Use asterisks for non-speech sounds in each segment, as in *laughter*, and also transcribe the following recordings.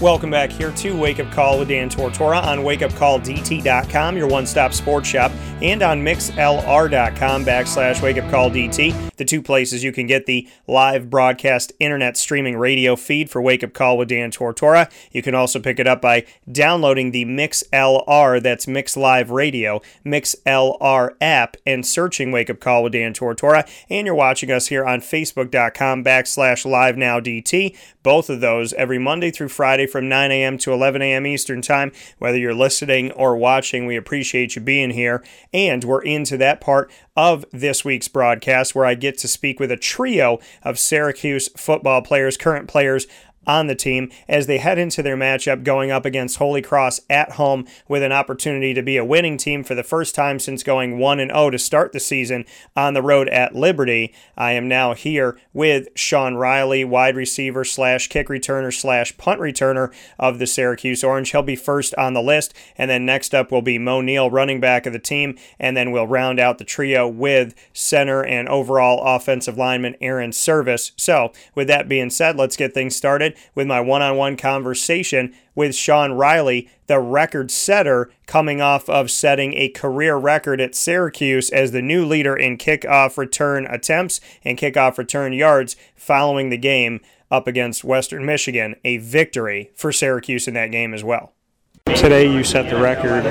Welcome back here to Wake Up Call with Dan Tortora on wakeupcalldt.com, your one stop sports shop, and on mixlr.com backslash wakeupcalldt, the two places you can get the live broadcast internet streaming radio feed for Wake Up Call with Dan Tortora. You can also pick it up by downloading the MixLR, that's Mix Live Radio, MixLR app, and searching Wake Up Call with Dan Tortora. And you're watching us here on Facebook.com backslash live now DT. Both of those every Monday through Friday from 9 a.m. to 11 a.m. Eastern Time. Whether you're listening or watching, we appreciate you being here. And we're into that part of this week's broadcast where I get to speak with a trio of Syracuse football players, current players on the team as they head into their matchup going up against Holy Cross at home with an opportunity to be a winning team for the first time since going 1 and 0 to start the season on the road at Liberty. I am now here with Sean Riley, wide receiver slash kick returner slash punt returner of the Syracuse Orange. He'll be first on the list, and then next up will be Moe Neal, running back of the team, and then we'll round out the trio with center and overall offensive lineman Airon Servais. So, with that being said, let's get things started with my one on one conversation with Sean Riley, the record setter, coming off of setting a career record at Syracuse as the new leader in kickoff return attempts and kickoff return yards following the game up against Western Michigan. A victory for Syracuse in that game as well. Today, you set the record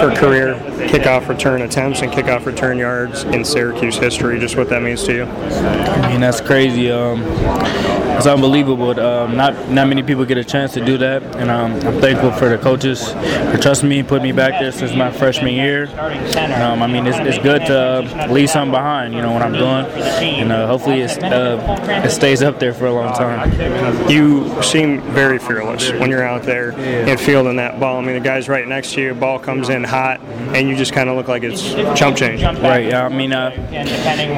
for career kickoff return attempts and kickoff return yards in Syracuse history. Just what that means to you? I mean, that's crazy. Um, it's unbelievable. Um, not not many people get a chance to do that, and um, I'm thankful for the coaches for trusting me, and putting me back there since my freshman year. Um, I mean, it's, it's good to leave something behind, you know, what I'm doing, and uh, hopefully uh, it stays up there for a long time. You seem very fearless when you're out there and fielding that ball. I mean, the guy's right next to you, ball comes in hot, and you just kind of look like it's chump change. Right. Yeah. I mean, uh,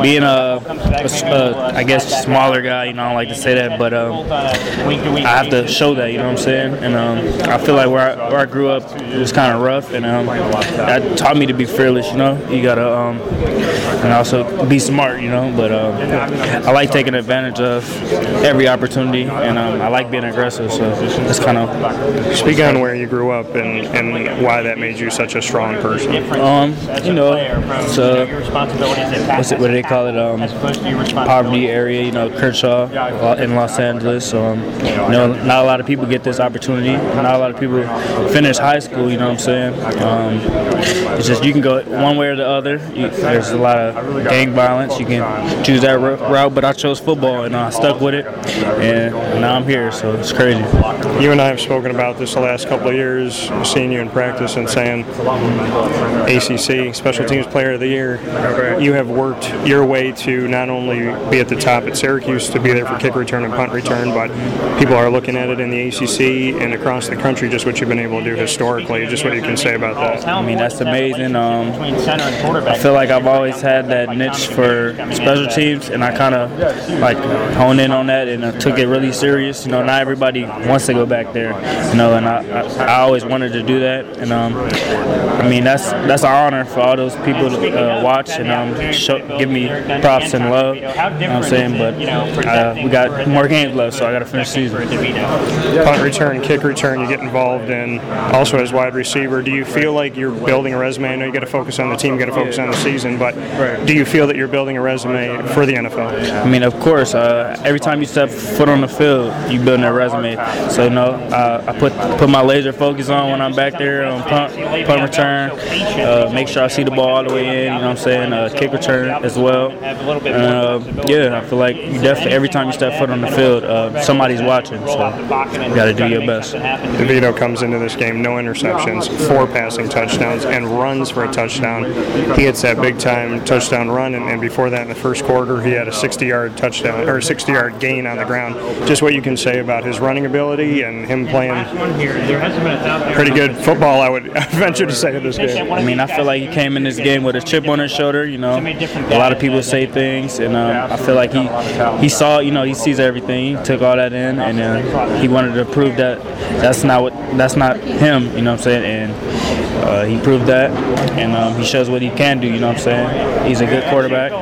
being a, a, a, I guess, smaller guy, you know, I don't like to say that, but um, I have to show that. You know what I'm saying? And um, I feel like where I, where I grew up it was kind of rough, and um, that taught me to be fearless. You know, you gotta um, and also be smart. You know, but um, I like taking advantage of every opportunity, and um, I like being aggressive. So it's kind of speaking on where you grew up and, and why that made you such a strong person. Um, you know, it's uh, what's it? What do they call it? Um, poverty area. You know, Crenshaw in Los Angeles. So, um, you know, not a lot of people get this opportunity. Not a lot of people finish high school. You know what I'm saying? Um, it's just you can go one way or the other. You, there's a lot of gang violence. You can choose that route, but I chose football and I stuck with it, and now I'm here. So it's crazy. You and I have spoken about this the last couple of years, seeing you in practice and saying ACC Special Teams Player of the Year. You have worked your way to not only be at the top at Syracuse to be there for kick return and punt return, but people are looking at it in the ACC and across the country. Just what you've been able to do historically. Just what you can say about that. I mean, that's amazing. Um, I feel like I've always had that niche for special teams, and I kind of like honed in on that and I took it really serious. You know, not everybody wants to go back there. You know, and I, I, I always wanted to do that, and um, I mean that's that's an honor for all those people to uh, watch and um, show, give me props and love. You know what I'm saying, but uh, we got more games left, so I got to finish the season. Punt return, kick return, you get involved in. Also as wide receiver, do you feel like you're building a resume? I know you got to focus on the team, you got to focus on the season, but do you feel that you're building a resume for the NFL? I mean, of course. Uh, every time you step foot on the field, you build a resume. So no, uh, I put put my laser focus on when I'm back there on punt, punt return. Uh, make sure I see the ball all the way in. You know what I'm saying? Uh, kick return as well. Uh, yeah, I feel like you definitely every time you step foot on the field, uh, somebody's watching. So you got to do your best. DeVito comes into this game, no interceptions, four passing touchdowns, and runs for a touchdown. He hits that big time touchdown run, and, and before that in the first quarter, he had a 60-yard touchdown or 60-yard gain on the ground. Just what you can say about his running ability and him playing pretty good football, I would *laughs* venture to say, in this game. I mean, I feel like he came in this game with a chip on his shoulder. You know, a lot of people say things, and um, I feel like he he saw, you know, he sees everything. Took all that in, and uh, he wanted to prove that that's not what that's not him. You know what I'm saying? And uh, he proved that, and um, he shows what he can do. You know what I'm saying? He's a good quarterback.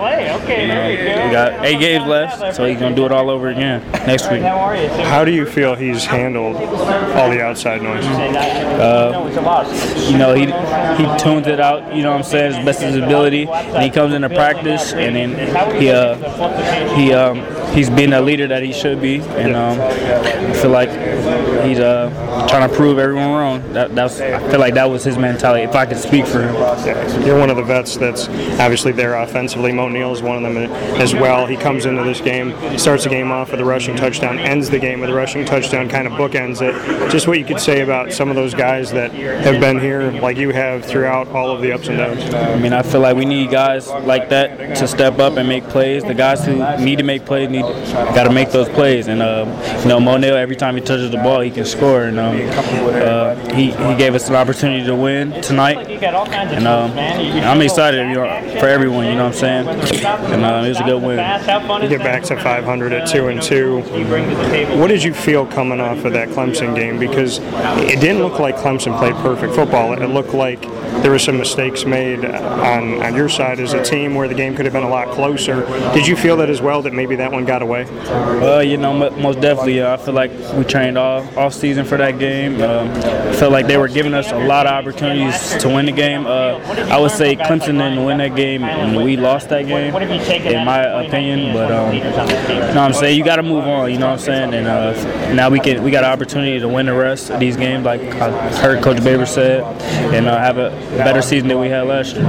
You know, we got eight games left, so he's gonna do it all over again next week. How do you feel he's handled all the outside noise? Uh, you know, he he tunes it out. You know what I'm saying? As best as his ability, and he comes into practice, and then he uh, he um, he's being a leader that he should be, and um, I feel like he's uh, trying to prove everyone wrong. That that's I feel like that was his mentality. If I could speak for him, you're one of the vets that's obviously there offensively. Moe Neal is one of them as well. He comes into this game, starts the game off with a rushing touchdown, ends the game with a rushing touchdown, kind of bookends it. Just what you could say about some of those guys that have been here, like you have, throughout all of the ups and downs. I mean, I feel like we need guys like that to step up and make plays. The guys who need to make plays need got to make those plays. And uh, you know, Moe Neal, every time he touches the ball, he can score. And um, uh, he he gave us an opportunity to win tonight. And um, I'm excited you know, for everyone. You know what I'm saying? And uh, it was a good win. You get back to 500 at two and two. What did you feel coming off of that Clemson game? Because it didn't look like Clemson played perfect football. It looked like there were some mistakes made on, on your side as a team where the game could have been a lot closer. Did you feel that as well? That maybe that one got away? Uh, you know, most definitely. Uh, I feel like we trained all off season for that game. Um, felt like they were giving us a lot of opportunities to win the game. Uh, I would say Clemson didn't win that game, and we lost that game, in my opinion. But um, you know what I'm saying? You got to move on. You know what I'm saying? And uh, now we can we got an opportunity to win the rest of these games, like I heard Coach Babers said, and uh, have a better season than we had last year.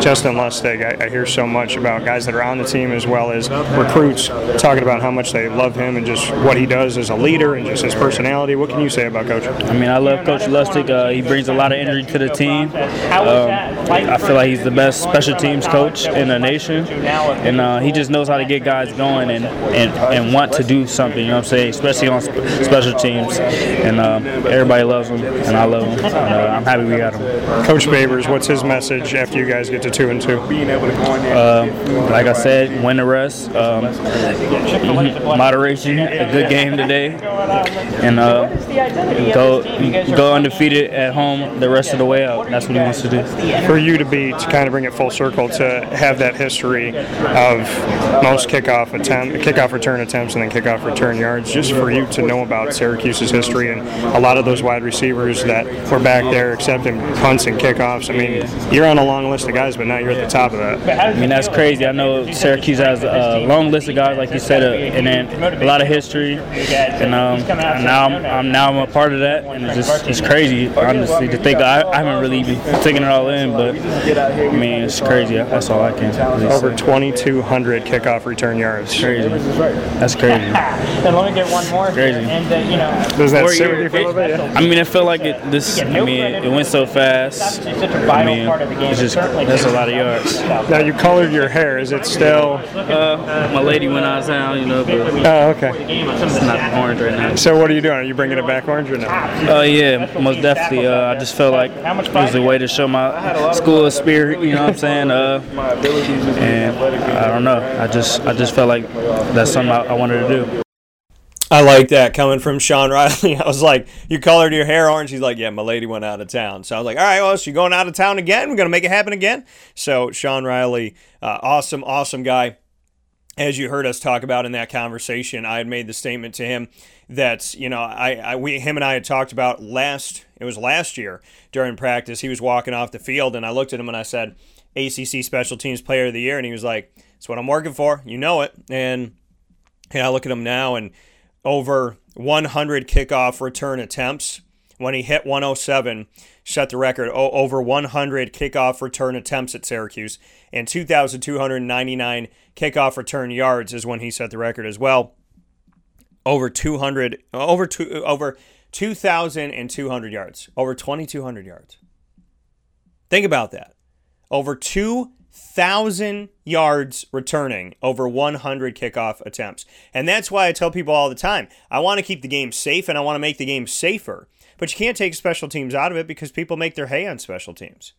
Justin Lustig, I, I hear so much about guys that are on the team as well as recruits talking about how much they love him and just what he does as a leader and just his personality. What can you say about Coach? I mean, I love Coach Lustig. Uh, he brings a lot of energy to the team. Um, I feel like he's the best special teams coach in the nation, and uh, he just knows how to get guys going and, and, and want to do something. You know what I'm saying? Especially on sp- special teams, and um, everybody loves him, and I love him. And, uh, I'm happy we got him. Coach Babers, what's his message after you guys get to two and two? Uh, like I said, win the rest. Um, moderation, a good game today, and uh, go go undefeated at home the rest of the way out. That's what he wants to do. For you to be to kind of bring it full circle to have that history of most kickoff attempt, kickoff return attempts, and then kickoff return yards, just for you to know about Syracuse's history and a lot of those wide receivers that were back there accepting punts and kickoffs. I mean, you're on a long list of guys, but now you're at the top of that. I mean, that's crazy. I know Syracuse has a long list of guys, like you said, uh, and then a lot of history. And, um, now I'm, I'm, now I'm a part of that, and it's just it's crazy, honestly, to think. I, I haven't really been taking it all in, but I mean, it's crazy. That's all I can. Really Over 2,200 kickoff return yards. Crazy. That's crazy. *laughs* and let me get one more. Crazy. And uh, you know, does that sit with you for a little bit? I mean, it felt like it. This. I mean, it went so fast. I mean, it's just that's a lot of yards. Now you colored your hair. Is it still? Uh, my lady went out of town, you know, but oh, okay. It's not orange right now. So what are you doing? Are you bringing it back orange or no? Oh uh, yeah, most definitely. Uh, I just felt like it was a way to show my school spirit. You know what I'm saying? Uh, my abilities and I don't know. I just I just felt like that's something I, I wanted to do. I like that coming from Sean Riley. *laughs* I was like, "You colored your hair orange." He's like, "Yeah, my lady went out of town." So I was like, "All right, well, so you going out of town again? We're gonna make it happen again." So Sean Riley, uh, awesome, awesome guy. As you heard us talk about in that conversation, I had made the statement to him that you know, I, I we him and I had talked about last. It was last year during practice. He was walking off the field, and I looked at him and I said, "ACC Special Teams Player of the Year," and he was like, "That's what I'm working for. You know it." And and I look at him now and over 100 kickoff return attempts. When he hit 107, set the record over 100 kickoff return attempts at Syracuse, and 2,299 kickoff return yards is when he set the record as well. Over 200, over two, over 2,200 yards, over 2,200 yards. Think about that. Over 2,000 yards returning over 100 kickoff attempts. And that's why I tell people all the time I want to keep the game safe and I want to make the game safer. But you can't take special teams out of it because people make their hay on special teams.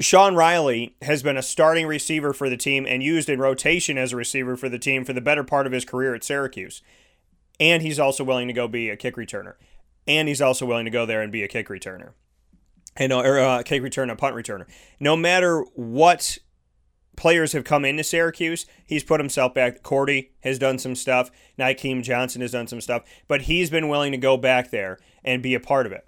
Sean Riley has been a starting receiver for the team and used in rotation as a receiver for the team for the better part of his career at Syracuse. And he's also willing to go be a kick returner. And he's also willing to go there and be a kick returner. And or uh, kick returner, a punt returner. No matter what players have come into Syracuse, he's put himself back. Cordy has done some stuff. Nykeim Johnson has done some stuff. But he's been willing to go back there and be a part of it.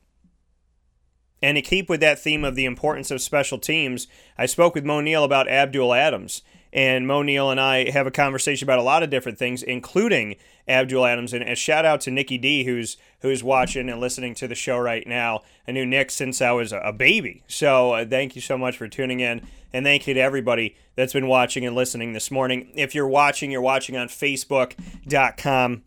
And to keep with that theme of the importance of special teams, I spoke with Moe Neal about Abdul Adams. And Moe Neal and I have a conversation about a lot of different things, including Abdul Adams. And a shout out to Nikki D, who's who's watching and listening to the show right now. I knew Nick since I was a baby. So uh, thank you so much for tuning in. And thank you to everybody that's been watching and listening this morning. If you're watching, you're watching on Facebook.com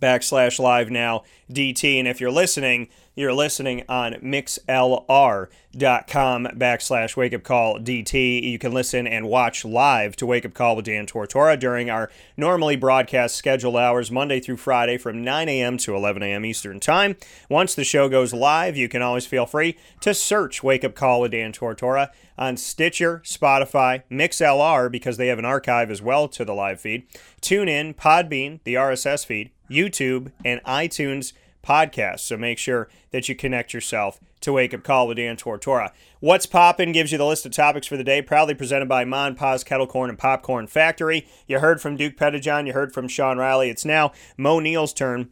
backslash live now DT. And if you're listening, you're listening on mixlr.com backslash wake up call DT. You can listen and watch live to Wake Up Call with Dan Tortora during our normally broadcast scheduled hours, Monday through Friday from 9 a.m. to 11 a.m. Eastern Time. Once the show goes live, you can always feel free to search Wake Up Call with Dan Tortora on Stitcher, Spotify, MixLR, because they have an archive as well to the live feed, TuneIn, Podbean, the RSS feed, YouTube, and iTunes podcast. So make sure that you connect yourself to Wake Up Call with Dan Tortora. What's Poppin' gives you the list of topics for the day, proudly presented by Mon Paz Kettle Corn and Popcorn Factory. You heard from Duke Pettijohn, you heard from Sean Riley. It's now Moe Neal's turn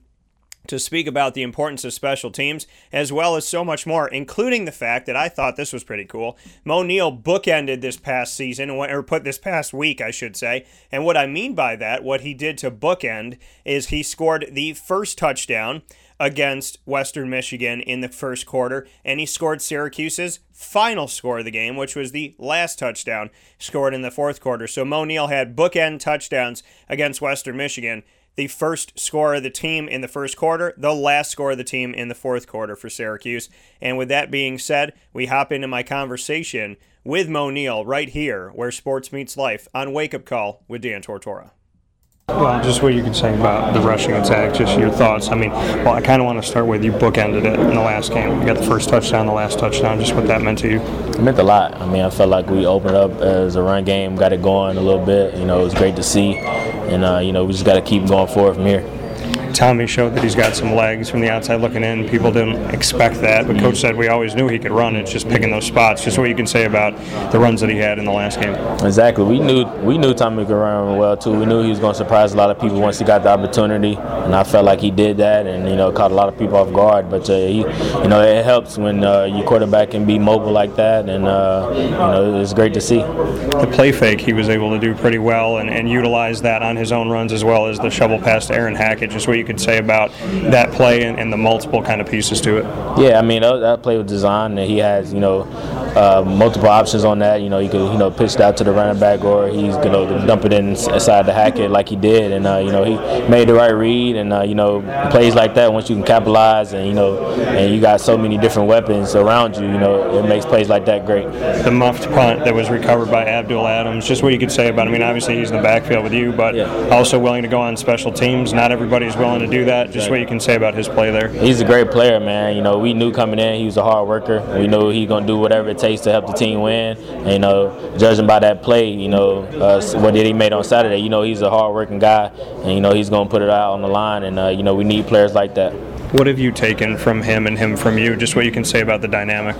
to speak about the importance of special teams, as well as so much more, including the fact that I thought this was pretty cool. Moe Neal bookended this past season, or put this past week, I should say. And what I mean by that, what he did to bookend, is he scored the first touchdown against Western Michigan in the first quarter, and he scored Syracuse's final score of the game, which was the last touchdown scored in the fourth quarter. So Moe Neal had bookend touchdowns against Western Michigan. The first score of the team in the first quarter, the last score of the team in the fourth quarter for Syracuse. And with that being said, we hop into my conversation with Moe Neal right here, where sports meets life, on Wake Up Call with Dan Tortora. Well, just what you could say about the rushing attack, just your thoughts. I mean, well, I kind of want to start with you bookended it in the last game. You got the first touchdown, the last touchdown, just what that meant to you. It meant a lot. I mean, I felt like we opened up as a run game, got it going a little bit. You know, it was great to see. And, uh, you know, we just got to keep going forward from here. Tommy showed that he's got some legs from the outside looking in. People didn't expect that, but coach said we always knew he could run. It's just picking those spots. Just what you can say about the runs that he had in the last game. Exactly. We knew we knew Tommy could run well too. We knew he was going to surprise a lot of people once he got the opportunity, and I felt like he did that, and you know caught a lot of people off guard. But uh, he, you know, it helps when uh, your quarterback can be mobile like that, and uh, you know it's great to see. The play fake he was able to do pretty well, and, and utilize that on his own runs as well as the shovel pass to Aaron Hackett. Just what you could say about that play and, and the multiple kind of pieces to it. Yeah, I mean that, that play was designed, and he has you know uh, multiple options on that. You know, he could you know pitch it out to the running back, or he's gonna dump it inside the Hackett like he did, and uh, you know he made the right read, and uh, you know plays like that once you can capitalize, and you know, and you got so many different weapons around you, you know, it makes plays like that great. The muffed punt that was recovered by Abdul Adams, just what you could say about. It. I mean, obviously he's in the backfield with you, but Yeah. also willing to go on special teams. Not everybody's willing to do that. Just what you can say about his play there. He's a great player, man. You know, we knew coming in he was a hard worker. We knew he gonna do whatever it takes to help the team win. And, you know, judging by that play, you know, uh, what did he made on Saturday? You know, he's a hard working guy, and you know he's gonna put it out on the line. And uh, you know, we need players like that. What have you taken from him and him from you? Just what you can say about the dynamic.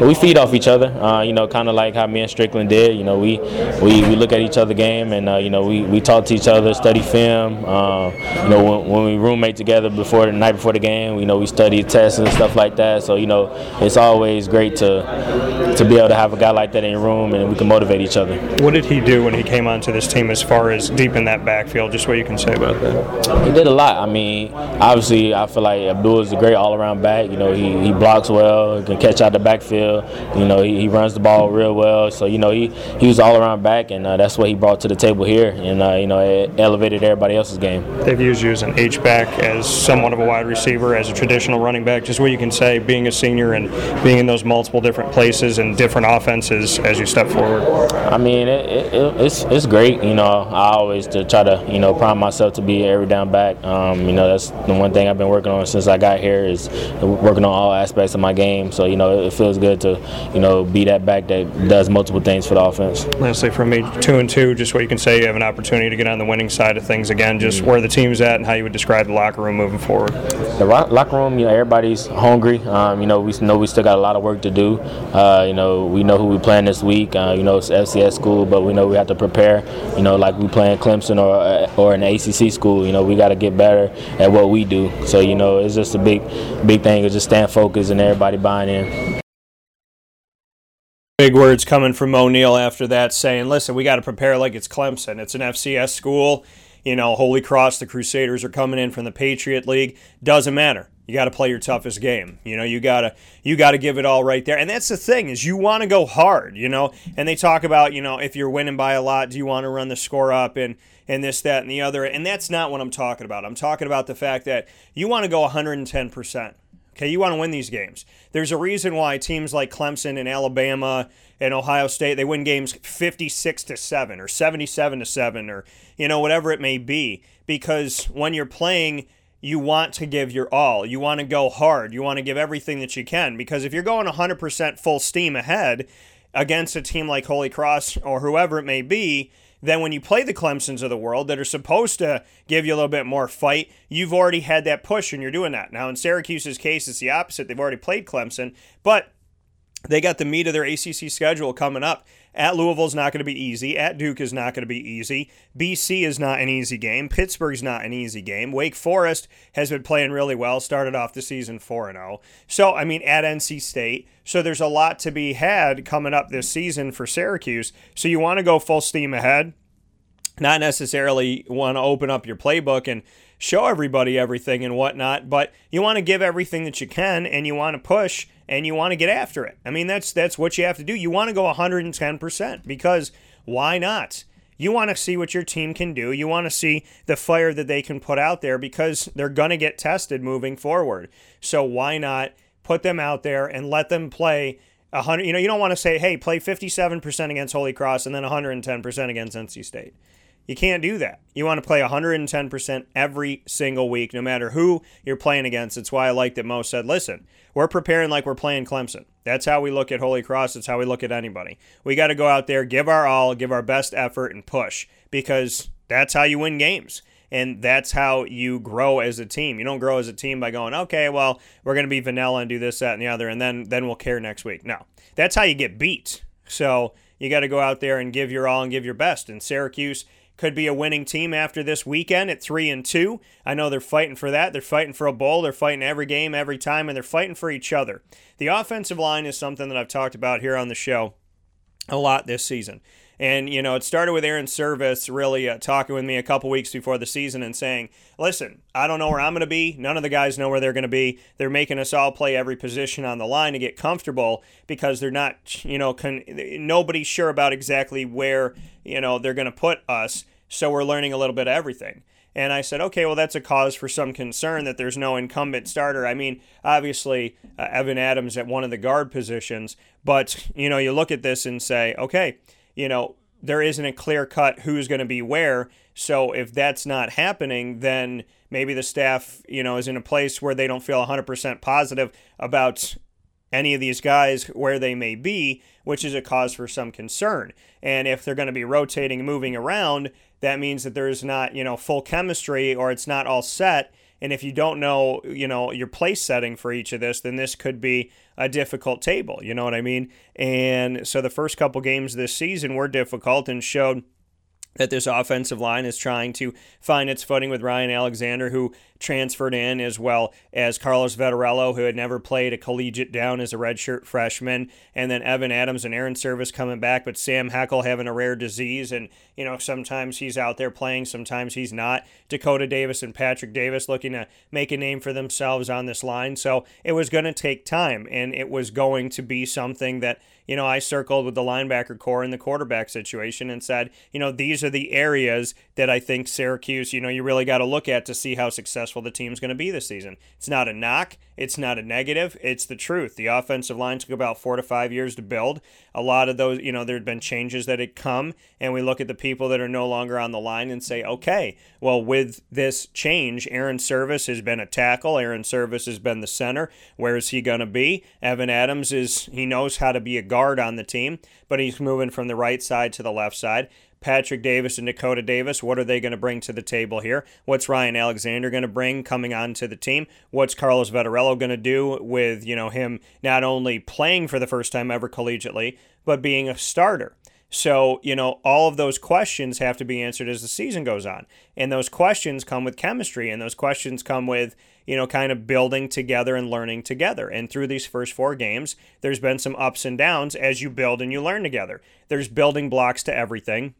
We feed off each other, uh, you know, kind of like how me and Strickland did. You know, we we, we look at each other game, and uh, you know, we, we talk to each other, study film. Uh, you know, when, when we roommate together before the night before the game, you know, we study tests and stuff like that. So you know, it's always great to to be able to have a guy like that in your room, and we can motivate each other. What did he do when he came onto this team as far as deep in that backfield? Just what you can say about that. He did a lot. I mean, obviously, I feel like Abdul is a great all-around back. You know, he, he blocks well, he can catch out the backfield. You know, he, he runs the ball real well. So you know, he he was all-around back, and uh, that's what he brought to the table here, and uh, you know, it elevated everybody else's game. They've used you as an H back, as somewhat of a wide receiver, as a traditional running back. Just what you can say, being a senior and being in those multiple different places and different offenses as you step forward. I mean, it, it, it- it's it's great. You know, I always to try to you know prime myself to be every down back. Um, you know, that's the one thing I've been working on since since I got here is working on all aspects of my game. So you know, it feels good to you know be that back that does multiple things for the offense. Lastly, for me, two and two, just what you can say, you have an opportunity to get on the winning side of things again. Just where the team's at and how you would describe the locker room moving forward. The locker room, you know, everybody's hungry. Um, you know, we know we still got a lot of work to do. Uh, you know, we know who we playing this week. Uh, you know, it's FCS school, but we know we have to prepare. You know, like we playing Clemson or uh, or an ACC school. You know, we got to get better at what we do. So you know, it's just a big, big thing. Is just staying focused and everybody buying in. Big words coming from O'Neill after that, saying, "Listen, we got to prepare like it's Clemson. It's an FCS school. You know, Holy Cross, the Crusaders are coming in from the Patriot League. Doesn't matter. You got to play your toughest game. You know, you gotta you gotta give it all right there. And that's the thing is you want to go hard. You know, and they talk about you know if you're winning by a lot, do you want to run the score up and and this, that, and the other. And that's not what I'm talking about. I'm talking about the fact that you want to go 110 percent. Okay, you want to win these games. There's a reason why teams like Clemson and Alabama and Ohio State they win games 56 to 7 or 77 to 7 or you know whatever it may be because when you're playing you want to give your all. You want to go hard. You want to give everything that you can because if you're going 100% full steam ahead against a team like Holy Cross or whoever it may be, then when you play the Clemsons of the world that are supposed to give you a little bit more fight, you've already had that push and you're doing that. Now, in Syracuse's case, it's the opposite. They've already played Clemson, but they got the meat of their ACC schedule coming up. At Louisville is not going to be easy. At Duke is not going to be easy. BC is not an easy game. Pittsburgh's not an easy game. Wake Forest has been playing really well. Started off the season 4 0. So, I mean, at NC State. So, there's a lot to be had coming up this season for Syracuse. So, you want to go full steam ahead, not necessarily want to open up your playbook and show everybody everything and whatnot, but you want to give everything that you can and you want to push and you want to get after it. I mean, that's that's what you have to do. You want to go 110% because why not? You want to see what your team can do. You want to see the fire that they can put out there because they're going to get tested moving forward. So why not put them out there and let them play 100 you know, you don't want to say, "Hey, play 57% against Holy Cross and then 110% against NC State." You can't do that. You want to play 110% every single week, no matter who you're playing against. It's why I like that Moe said, listen, we're preparing like we're playing Clemson. That's how we look at Holy Cross. It's how we look at anybody. We got to go out there, give our all, give our best effort, and push because that's how you win games. And that's how you grow as a team. You don't grow as a team by going, okay, well, we're going to be vanilla and do this, that, and the other, and then then we'll care next week. No, that's how you get beat. So you got to go out there and give your all and give your best. And Syracuse could be a winning team after this weekend at 3 and 2. I know they're fighting for that. They're fighting for a bowl. They're fighting every game, every time, and they're fighting for each other. The offensive line is something that I've talked about here on the show a lot this season. And, you know, it started with Airon Servais really uh, talking with me a couple weeks before the season and saying, listen, I don't know where I'm going to be. None of the guys know where they're going to be. They're making us all play every position on the line to get comfortable because they're not, you know, con- nobody's sure about exactly where, you know, they're going to put us. So we're learning a little bit of everything. And I said, okay, well, that's a cause for some concern that there's no incumbent starter. I mean, obviously, uh, Evan Adams at one of the guard positions, but, you know, you look at this and say, okay, you know, there isn't a clear cut who's going to be where. So if that's not happening, then maybe the staff, you know, is in a place where they don't feel 100% positive about any of these guys where they may be, which is a cause for some concern. And if they're going to be rotating moving around, that means that there's not, you know, full chemistry or it's not all set. And if you don't know, you know, your place setting for each of this, then this could be a difficult table. You know what I mean? And so the first couple games this season were difficult and showed that this offensive line is trying to find its footing with Ryan Alexander, who transferred in, as well as Carlos Vettorello, who had never played a collegiate down as a redshirt freshman, and then Evan Adams and Airon Servais coming back, but Sam Heckel having a rare disease, and you know sometimes he's out there playing, sometimes he's not. Dakota Davis and Patrick Davis looking to make a name for themselves on this line, so it was going to take time, and it was going to be something that you know I circled with the linebacker corps and the quarterback situation and said, you know these are the areas that I think Syracuse, you know, you really got to look at to see how successful the team's going to be this season. It's not a knock. It's not a negative, it's the truth. The offensive line took about four to five years to build. A lot of those, you know, there had been changes that had come, and we look at the people that are no longer on the line and say, okay, well, with this change, Airon Servais has been a tackle, Airon Servais has been the center. Where is he going to be? Evan Adams is, he knows how to be a guard on the team, but he's moving from the right side to the left side. Patrick Davis and Dakota Davis, what are they going to bring to the table here? What's Ryan Alexander going to bring coming onto the team? What's Carlos Vettorello going to do with, you know, him not only playing for the first time ever collegiately, but being a starter? So, you know, all of those questions have to be answered as the season goes on. And those questions come with chemistry, and those questions come with, you know, kind of building together and learning together. And through these first four games, there's been some ups and downs as you build and you learn together. There's building blocks to everything.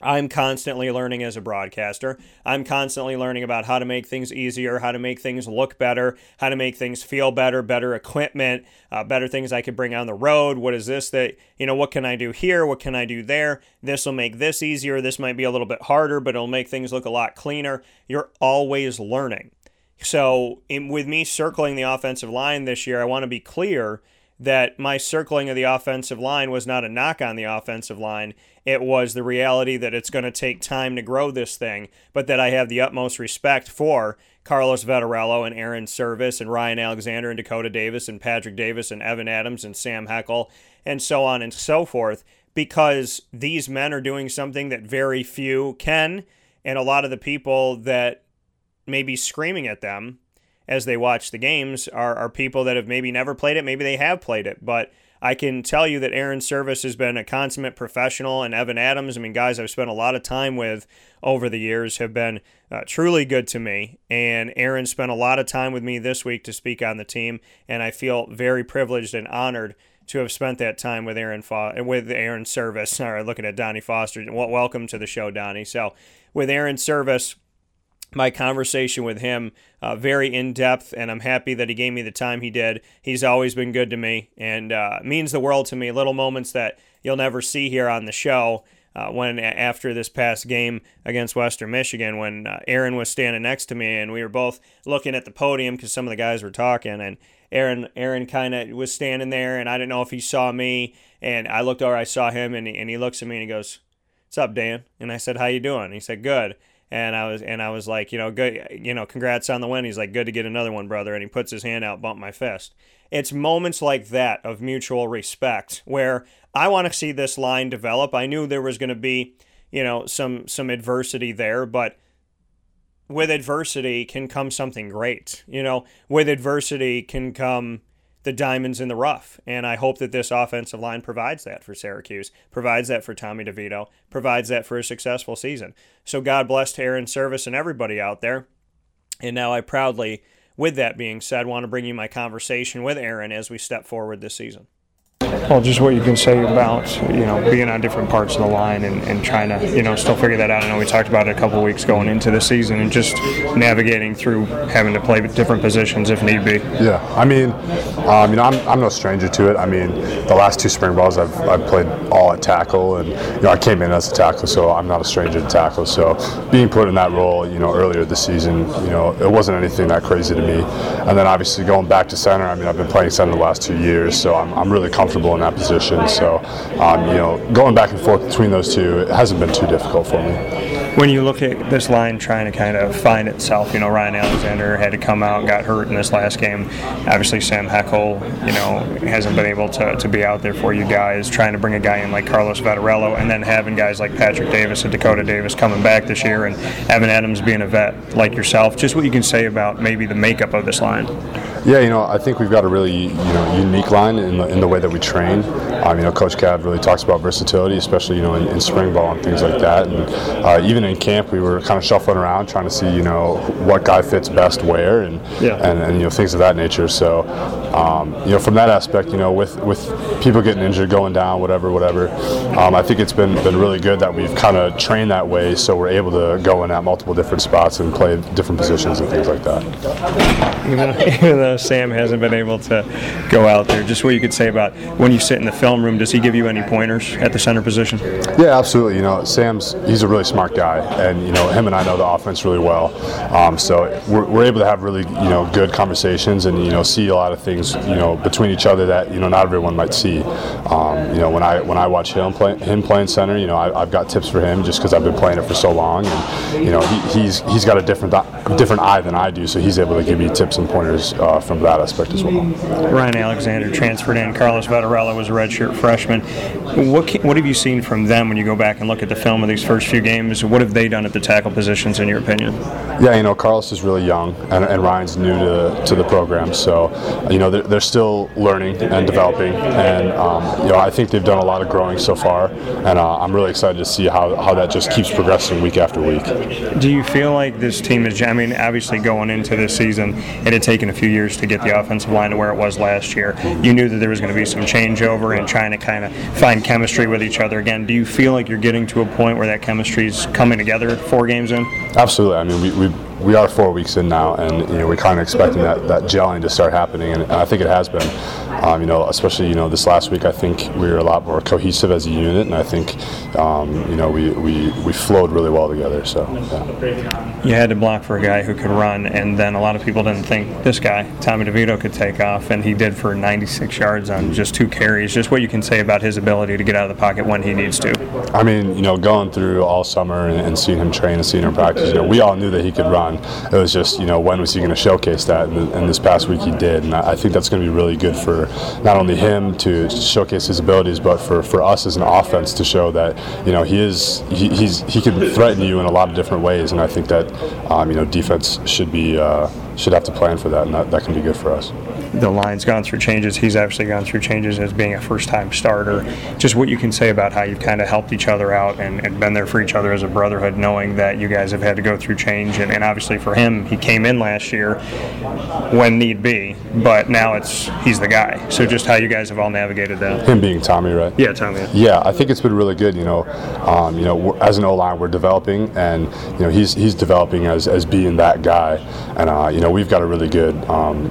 I'm constantly learning as a broadcaster. I'm constantly learning about how to make things easier, how to make things look better, how to make things feel better, better equipment, uh, better things I could bring on the road. What is this that, you know, what can I do here? What can I do there? This will make this easier. This might be a little bit harder, but it'll make things look a lot cleaner. You're always learning. So, in, with me circling the offensive line this year, I want to be clear that my circling of the offensive line was not a knock on the offensive line. It was the reality that it's going to take time to grow this thing, but that I have the utmost respect for Carlos Vettorello and Airon Servais and Ryan Alexander and Dakota Davis and Patrick Davis and Evan Adams and Sam Heckel and so on and so forth because these men are doing something that very few can and a lot of the people that may be screaming at them as they watch the games are, are people that have maybe never played it, maybe they have played it, but I can tell you that Airon Servais has been a consummate professional, and Evan Adams, I mean, guys I've spent a lot of time with over the years, have been uh, truly good to me. And Aaron spent a lot of time with me this week to speak on the team, and I feel very privileged and honored to have spent that time with Aaron Fo- with Airon Servais. *laughs* Sorry, looking at Donnie Foster. welcome to the show, Donnie. So with Airon Servais my conversation with him uh, very in depth, and I'm happy that he gave me the time he did. He's always been good to me and uh, means the world to me. Little moments that you'll never see here on the show. Uh, when after this past game against Western Michigan, when uh, Aaron was standing next to me and we were both looking at the podium because some of the guys were talking, and Aaron Aaron kind of was standing there, and I didn't know if he saw me, and I looked over, I saw him, and, he, and he looks at me and he goes, "What's up, Dan?" And I said, "How you doing?" he said, "Good." And I was and I was like, you know, good, you know, congrats on the win. He's like, good to get another one, brother. And he puts his hand out, bump my fist. It's moments like that of mutual respect where I want to see this line develop. I knew there was going to be, you know, some some adversity there, but with adversity can come something great. You know, with adversity can come the diamonds in the rough. And I hope that this offensive line provides that for Syracuse, provides that for Tommy DeVito, provides that for a successful season. So God bless to Airon Servais and everybody out there. And now I proudly, with that being said, want to bring you my conversation with Aaron as we step forward this season. Well, just what you can say about you know being on different parts of the line and, and trying to you know still figure that out. I know we talked about it a couple weeks going into the season and just navigating through having to play different positions if need be. Yeah, I mean, um, you know, I'm, I'm no stranger to it. I mean, the last two spring balls I've, I've played all at tackle, and you know I came in as a tackle, so I'm not a stranger to tackle. So being put in that role, you know, earlier this season, you know, it wasn't anything that crazy to me. And then obviously going back to center, I mean, I've been playing center the last two years, so I'm, I'm really comfortable in that position. So, um, you know, going back and forth between those two, it hasn't been too difficult for me when you look at this line trying to kind of find itself, you know, Ryan Alexander had to come out, got hurt in this last game. Obviously, Sam Heckel, you know, hasn't been able to, to be out there for you guys. Trying to bring a guy in like Carlos Vettorello, and then having guys like Patrick Davis and Dakota Davis coming back this year, and Evan Adams being a vet like yourself. Just what you can say about maybe the makeup of this line. Yeah, you know, I think we've got a really you know unique line in the, in the way that we train. Um, you know, Coach Cav really talks about versatility, especially you know in, in spring ball and things like that. And uh, even in camp, we were kind of shuffling around trying to see you know what guy fits best where and yeah. and, and you know things of that nature. So um, you know, from that aspect, you know, with with people getting injured, going down, whatever, whatever, um, I think it's been been really good that we've kind of trained that way, so we're able to go in at multiple different spots and play different positions and things like that. Even, *laughs* even though Sam hasn't been able to go out there, just what you could say about when you sit in the film room, does he give you any pointers at the center position? Yeah, absolutely. You know, Sam's he's a really smart guy, and you know him and I know the offense really well. Um, so we're, we're able to have really you know good conversations and you know see a lot of things you know between each other that you know not everyone might see. Um, you know when I when I watch him play him playing center, you know I, have got tips for him just because I've been playing it for so long, and you know he, he's he's got a different different eye than I do, so he's able to give me tips and pointers uh, from that aspect as well. Ryan Alexander transferred in. Carlos Vettorello was a redshirt freshman. What can, what have you seen from them when you go back and look at the film of these first few games? What have they done at the tackle positions, in your opinion? Yeah, you know, Carlos is really young, and, and Ryan's new to, to the program, so you know they're, they're still learning and developing, and um, you know I think they've done a lot of growing so far, and uh, I'm really excited to see how, how that just keeps progressing week after week. Do you feel like this team is? I mean, obviously going into this season, it had taken a few years to get the offensive line to where it was last year. You knew that there was going to be some changeover and trying to kind of find chemistry with each other again. Do you feel like you're getting to a point where that chemistry is coming together four games in? Absolutely. I mean, we, we we are four weeks in now, and you know we're kind of expecting that, that gelling to start happening, and, and I think it has been. Um, you know, especially you know this last week, I think we were a lot more cohesive as a unit, and I think um, you know we, we, we flowed really well together. So yeah. you had to block for a guy who could run, and then a lot of people didn't think this guy Tommy DeVito could take off, and he did for 96 yards on just two carries. Just what you can say about his ability to get out of the pocket when he needs to. I mean, you know, going through all summer and, and seeing him train and seeing him practice, you know, we all knew that he could run. It was just, you know, when was he going to showcase that? And, and, this past week he did, and I think that's going to be really good for not only him to showcase his abilities, but for, for us as an offense to show that, you know, he is he, he's he can threaten you in a lot of different ways, and I think that, um, you know, defense should be uh, should have to plan for that, and that, that can be good for us the line's gone through changes. He's actually gone through changes as being a first time starter. Just what you can say about how you've kind of helped each other out and, and, been there for each other as a brotherhood, knowing that you guys have had to go through change. And, and, obviously for him, he came in last year when need be, but now it's he's the guy. So just how you guys have all navigated that. Him being Tommy, right? Yeah, Tommy. Yeah, I think it's been really good. You know, um, you know, as an O line, we're developing, and you know, he's he's developing as, as being that guy, and uh, you know, we've got a really good. Um,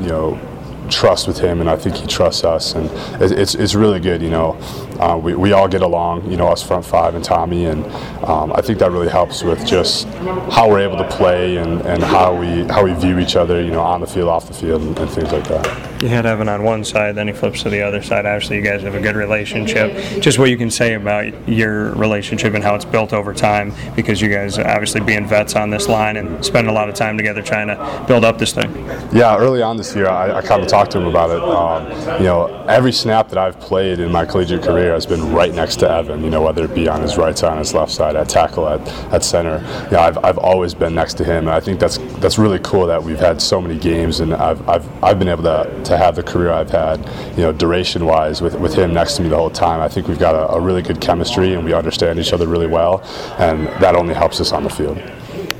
you know, trust with him, and I think he trusts us, and it's, it's really good. You know, uh, we, we all get along. You know, us front five and Tommy, and um, I think that really helps with just how we're able to play and, and how we how we view each other. You know, on the field, off the field, and, and things like that. You had Evan on one side, then he flips to the other side. Obviously, you guys have a good relationship. Just what you can say about your relationship and how it's built over time, because you guys obviously being vets on this line and spend a lot of time together trying to build up this thing. Yeah, early on this year, I, I kind of talked to him about it. Um, you know, every snap that I've played in my collegiate career has been right next to Evan. You know, whether it be on his right side, on his left side, at tackle, at, at center. You know, I've, I've always been next to him, and I think that's that's really cool that we've had so many games, and I've, I've, I've been able to, to have the career I've had. You know, duration wise, with with him next to me the whole time. I think we've got a, a really good chemistry, and we understand each other really well, and that only helps us on the field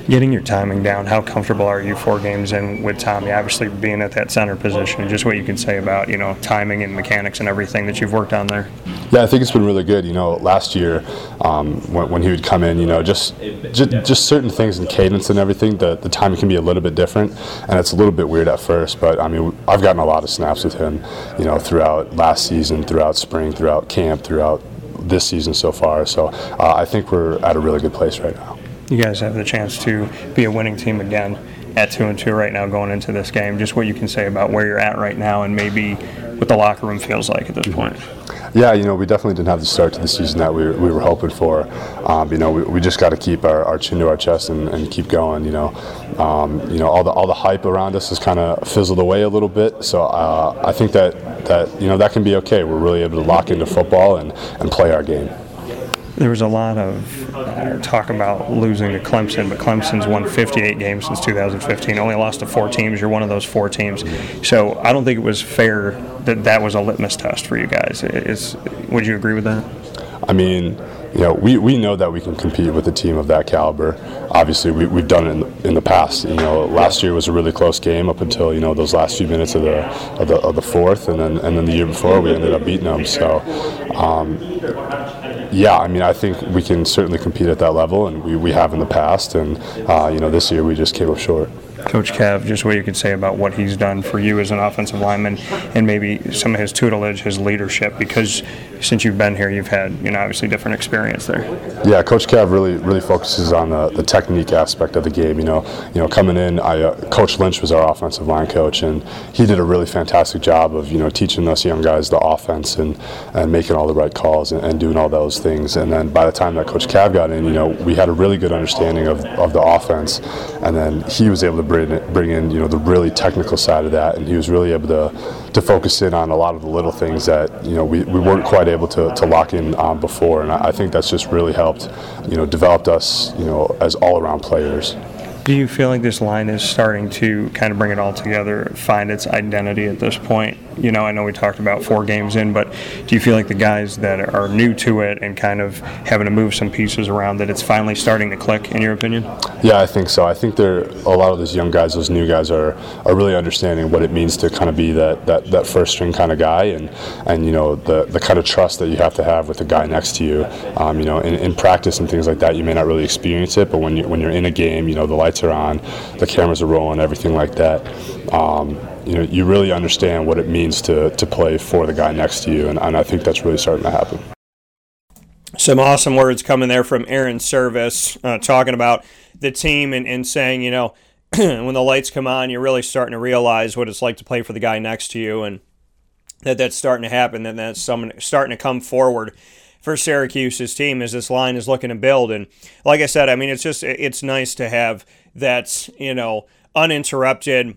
getting your timing down, how comfortable are you four games in with Tommy? Obviously, being at that center position, just what you can say about you know timing and mechanics and everything that you've worked on there. Yeah, I think it's been really good. You know, last year um, when, when, he would come in, you know, just, just just certain things in cadence and everything, the the timing can be a little bit different, and it's a little bit weird at first. But I mean, I've gotten a lot of snaps with him, you know, throughout last season, throughout spring, throughout camp, throughout this season so far. So uh, I think we're at a really good place right now you guys have the chance to be a winning team again at two and two right now going into this game. Just what you can say about where you're at right now and maybe what the locker room feels like at this point. Yeah, you know, we definitely didn't have the start to the season that we, we were hoping for. Um, you know, we, we just got to keep our, our, chin to our chest and, and keep going. You know, um, you know, all the all the hype around us has kind of fizzled away a little bit. So uh, I think that that you know that can be okay. We're really able to lock into football and, and play our game there was a lot of uh, talk about losing to Clemson, but Clemson's won 58 games since 2015. Only lost to four teams. You're one of those four teams. So I don't think it was fair that that was a litmus test for you guys. Is, would you agree with that? I mean, you know, we, we know that we can compete with a team of that caliber. Obviously, we, we've done it in the, in the past. You know, last year was a really close game up until you know those last few minutes of the of the, of the fourth, and then and then the year before we ended up beating them. So. Um, yeah, I mean, I think we can certainly compete at that level, and we, we have in the past. And uh, you know, this year we just came up short. Coach Cav, just what you could say about what he's done for you as an offensive lineman and maybe some of his tutelage, his leadership, because since you've been here, you've had, you know, obviously different experience there. Yeah, Coach Cav really really focuses on the, the technique aspect of the game. You know, you know, coming in, I, uh, Coach Lynch was our offensive line coach, and he did a really fantastic job of, you know, teaching us young guys the offense and, and making all the right calls and, and doing all those things. And then by the time that Coach Cav got in, you know, we had a really good understanding of, of the offense, and then he was able to bring in, bring in, you know, the really technical side of that, and he was really able to, to focus in on a lot of the little things that, you know, we, we weren't quite able to, to lock in on before, and I, I think that's just really helped, you know, developed us, you know, as all-around players. Do you feel like this line is starting to kind of bring it all together, find its identity at this point? You know, I know we talked about four games in, but do you feel like the guys that are new to it and kind of having to move some pieces around that it's finally starting to click, in your opinion? Yeah, I think so. I think there a lot of those young guys, those new guys, are are really understanding what it means to kind of be that that, that first string kind of guy, and and you know the the kind of trust that you have to have with the guy next to you. Um, you know, in, in practice and things like that, you may not really experience it, but when you when you're in a game, you know, the lights are on, the cameras are rolling, everything like that. Um, you know, you really understand what it means to, to play for the guy next to you, and, and I think that's really starting to happen. Some awesome words coming there from Airon Servais, uh, talking about the team and, and saying, you know, *clears throat* when the lights come on, you're really starting to realize what it's like to play for the guy next to you, and that that's starting to happen, that that's someone starting to come forward for Syracuse's team as this line is looking to build. And like I said, I mean, it's just it's nice to have that you know uninterrupted,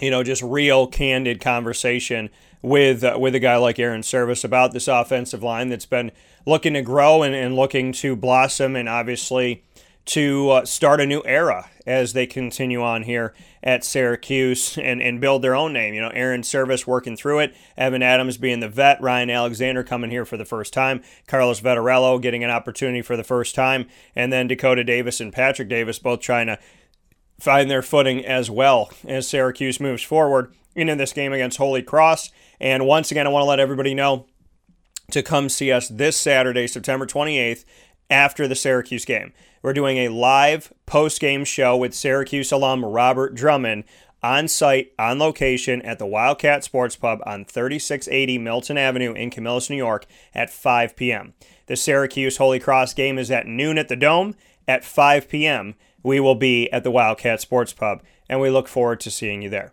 you know, just real candid conversation with uh, with a guy like Airon Servais about this offensive line that's been looking to grow and, and looking to blossom and obviously to uh, start a new era as they continue on here at Syracuse and, and build their own name. You know, Airon Servais working through it, Evan Adams being the vet, Ryan Alexander coming here for the first time, Carlos Vettorello getting an opportunity for the first time, and then Dakota Davis and Patrick Davis both trying to find their footing as well as Syracuse moves forward into this game against Holy Cross. And once again, I want to let everybody know to come see us this Saturday, September 28th, after the Syracuse game. We're doing a live post game show with Syracuse alum Robert Drummond on site, on location at the Wildcat Sports Pub on 3680 Milton Avenue in Camillus, New York at 5 p.m. The Syracuse Holy Cross game is at noon at the Dome. At 5 p.m., we will be at the Wildcat Sports Pub, and we look forward to seeing you there.